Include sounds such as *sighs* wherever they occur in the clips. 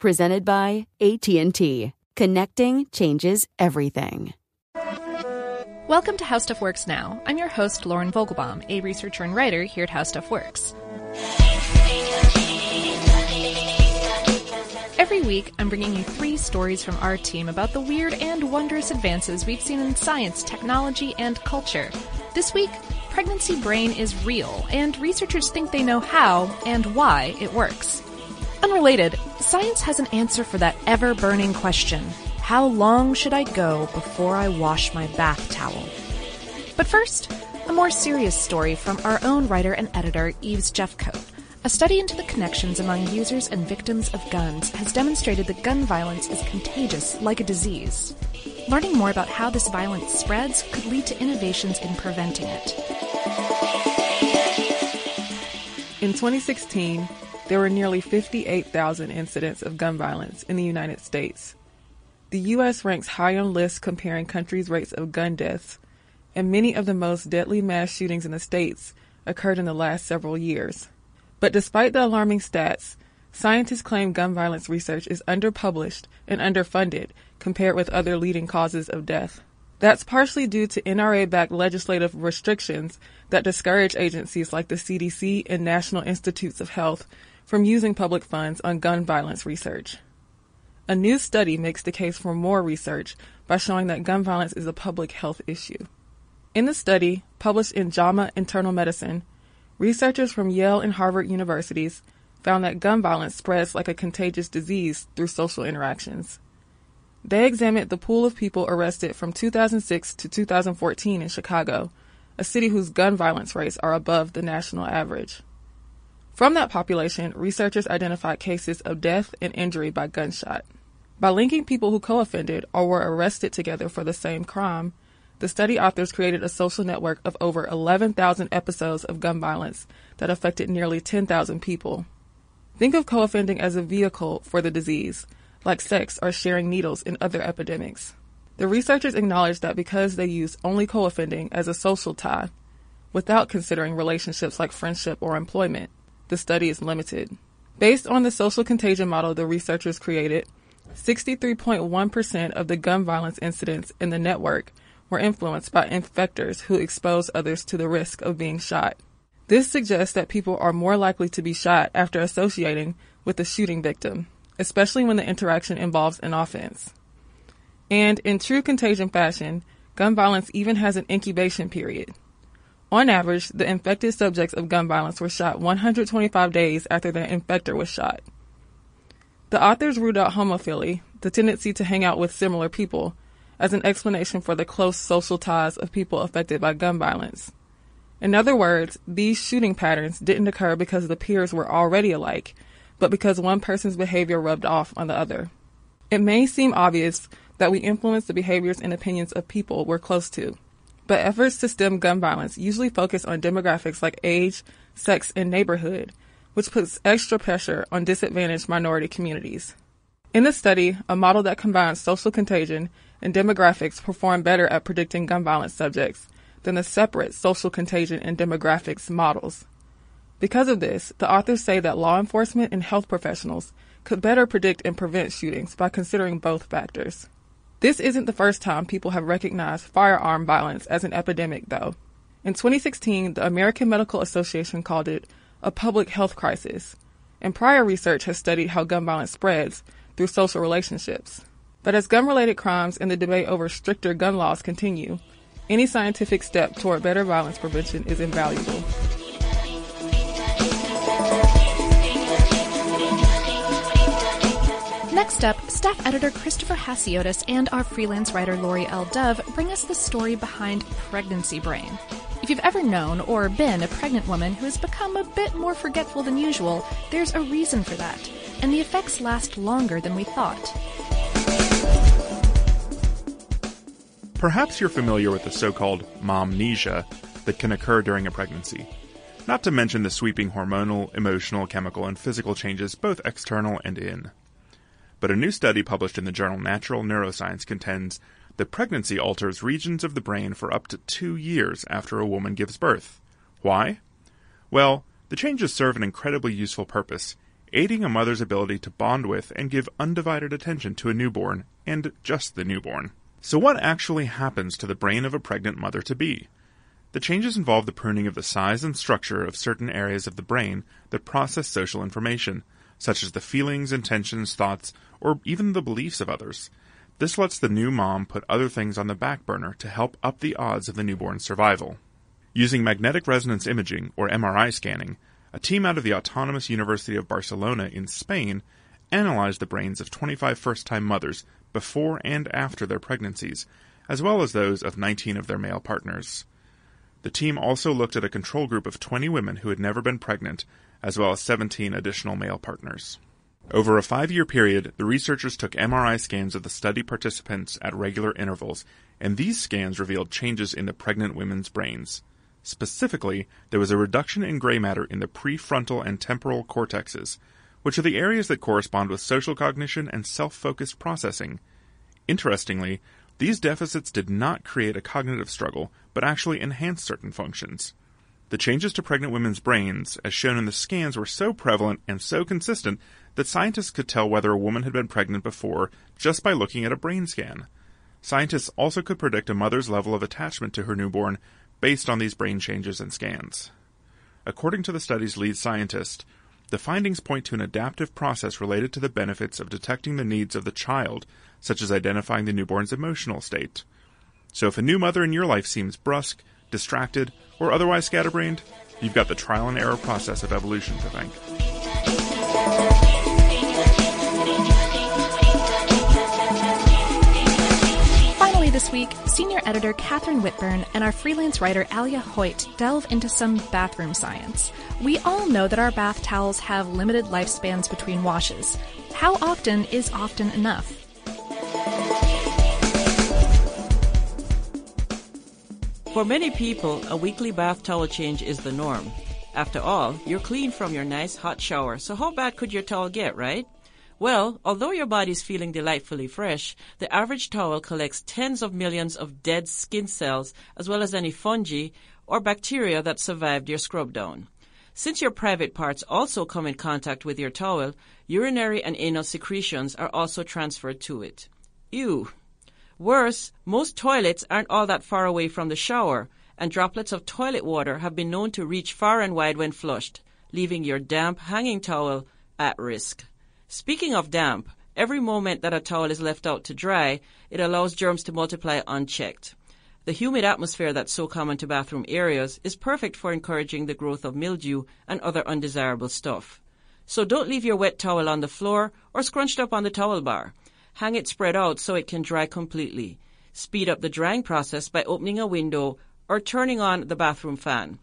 presented by AT&T. Connecting changes everything. Welcome to How Stuff Works Now. I'm your host, Lauren Vogelbaum, a researcher and writer here at How Stuff Works. Every week, I'm bringing you three stories from our team about the weird and wondrous advances we've seen in science, technology, and culture. This week, pregnancy brain is real, and researchers think they know how and why it works. Unrelated, science has an answer for that ever burning question How long should I go before I wash my bath towel? But first, a more serious story from our own writer and editor, Eves Jeffcoat. A study into the connections among users and victims of guns has demonstrated that gun violence is contagious like a disease. Learning more about how this violence spreads could lead to innovations in preventing it. In 2016, there were nearly 58,000 incidents of gun violence in the United States. The U.S. ranks high on lists comparing countries' rates of gun deaths, and many of the most deadly mass shootings in the states occurred in the last several years. But despite the alarming stats, scientists claim gun violence research is underpublished and underfunded compared with other leading causes of death. That's partially due to NRA backed legislative restrictions that discourage agencies like the CDC and National Institutes of Health from using public funds on gun violence research. A new study makes the case for more research by showing that gun violence is a public health issue. In the study, published in JAMA Internal Medicine, researchers from Yale and Harvard universities found that gun violence spreads like a contagious disease through social interactions. They examined the pool of people arrested from 2006 to 2014 in Chicago, a city whose gun violence rates are above the national average. From that population, researchers identified cases of death and injury by gunshot. By linking people who co-offended or were arrested together for the same crime, the study authors created a social network of over 11,000 episodes of gun violence that affected nearly 10,000 people. Think of co-offending as a vehicle for the disease, like sex or sharing needles in other epidemics. The researchers acknowledged that because they used only co-offending as a social tie, without considering relationships like friendship or employment, the study is limited. Based on the social contagion model the researchers created, 63.1% of the gun violence incidents in the network were influenced by infectors who expose others to the risk of being shot. This suggests that people are more likely to be shot after associating with the shooting victim, especially when the interaction involves an offense. And in true contagion fashion, gun violence even has an incubation period. On average, the infected subjects of gun violence were shot 125 days after their infector was shot. The authors ruled out homophily, the tendency to hang out with similar people, as an explanation for the close social ties of people affected by gun violence. In other words, these shooting patterns didn't occur because the peers were already alike, but because one person's behavior rubbed off on the other. It may seem obvious that we influence the behaviors and opinions of people we're close to but efforts to stem gun violence usually focus on demographics like age, sex, and neighborhood, which puts extra pressure on disadvantaged minority communities. In the study, a model that combines social contagion and demographics performed better at predicting gun violence subjects than the separate social contagion and demographics models. Because of this, the authors say that law enforcement and health professionals could better predict and prevent shootings by considering both factors. This isn't the first time people have recognized firearm violence as an epidemic, though. In 2016, the American Medical Association called it a public health crisis, and prior research has studied how gun violence spreads through social relationships. But as gun related crimes and the debate over stricter gun laws continue, any scientific step toward better violence prevention is invaluable. Next up, staff editor Christopher Hassiotis and our freelance writer Laurie L. Dove bring us the story behind pregnancy brain. If you've ever known or been a pregnant woman who has become a bit more forgetful than usual, there's a reason for that, and the effects last longer than we thought. Perhaps you're familiar with the so called momnesia that can occur during a pregnancy. Not to mention the sweeping hormonal, emotional, chemical, and physical changes, both external and in. But a new study published in the journal Nature Neuroscience contends that pregnancy alters regions of the brain for up to two years after a woman gives birth. Why? Well, the changes serve an incredibly useful purpose, aiding a mother's ability to bond with and give undivided attention to a newborn, and just the newborn. So, what actually happens to the brain of a pregnant mother to be? The changes involve the pruning of the size and structure of certain areas of the brain that process social information, such as the feelings, intentions, thoughts, or even the beliefs of others. This lets the new mom put other things on the back burner to help up the odds of the newborn's survival. Using magnetic resonance imaging, or MRI scanning, a team out of the Autonomous University of Barcelona in Spain analyzed the brains of 25 first time mothers before and after their pregnancies, as well as those of 19 of their male partners. The team also looked at a control group of 20 women who had never been pregnant, as well as 17 additional male partners. Over a five year period, the researchers took MRI scans of the study participants at regular intervals, and these scans revealed changes in the pregnant women's brains. Specifically, there was a reduction in gray matter in the prefrontal and temporal cortexes, which are the areas that correspond with social cognition and self focused processing. Interestingly, these deficits did not create a cognitive struggle, but actually enhanced certain functions. The changes to pregnant women's brains, as shown in the scans, were so prevalent and so consistent that scientists could tell whether a woman had been pregnant before just by looking at a brain scan. Scientists also could predict a mother's level of attachment to her newborn based on these brain changes and scans. According to the study's lead scientist, the findings point to an adaptive process related to the benefits of detecting the needs of the child, such as identifying the newborn's emotional state. So if a new mother in your life seems brusque, distracted, or otherwise scatterbrained, you've got the trial and error process of evolution to thank. Finally, this week, senior editor Kathryn Whitbourne and our freelance writer Alia Hoyt delve into some bathroom science. We all know that our bath towels have limited lifespans between washes. How often is often enough? For many people, a weekly bath towel change is the norm. After all, you're clean from your nice hot shower, so how bad could your towel get, right? Well, although your body's feeling delightfully fresh, the average towel collects tens of millions of dead skin cells as well as any fungi or bacteria that survived your scrub down. Since your private parts also come in contact with your towel, urinary and anal secretions are also transferred to it. Ew. Worse, most toilets aren't all that far away from the shower, and droplets of toilet water have been known to reach far and wide when flushed, leaving your damp hanging towel at risk. Speaking of damp, every moment that a towel is left out to dry, it allows germs to multiply unchecked. The humid atmosphere that's so common to bathroom areas is perfect for encouraging the growth of mildew and other undesirable stuff. So don't leave your wet towel on the floor or scrunched up on the towel bar. Hang it spread out so it can dry completely. Speed up the drying process by opening a window or turning on the bathroom fan.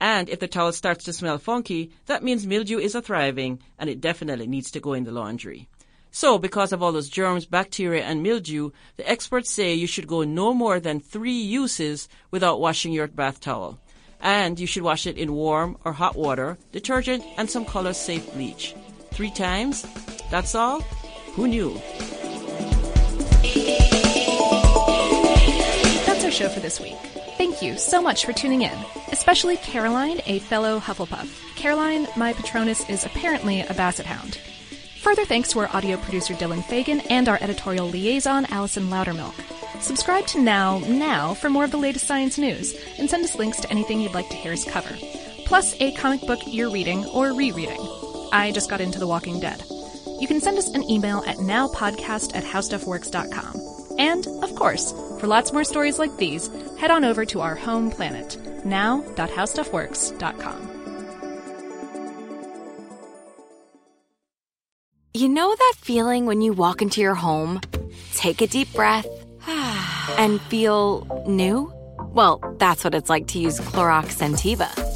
And if the towel starts to smell funky, that means mildew is a thriving and it definitely needs to go in the laundry. So, because of all those germs, bacteria, and mildew, the experts say you should go no more than three uses without washing your bath towel. And you should wash it in warm or hot water, detergent, and some color safe bleach. Three times? That's all? Who knew? Show for this week. Thank you so much for tuning in, especially Caroline, a fellow Hufflepuff. Caroline, my Patronus, is apparently a basset hound. Further thanks to our audio producer Dylan Fagan and our editorial liaison Allison Loudermilk. Subscribe to Now now for more of the latest science news, and send us links to anything you'd like to hear us cover. Plus a comic book you're reading or rereading. I just got into The Walking Dead. You can send us an email at nowpodcast at howstuffworks.com. And, of course, for lots more stories like these, head on over to our home planet, now.howstuffworks.com. You know that feeling when you walk into your home, take a deep breath, *sighs* and feel new? Well, that's what it's like to use Clorox Scentiva.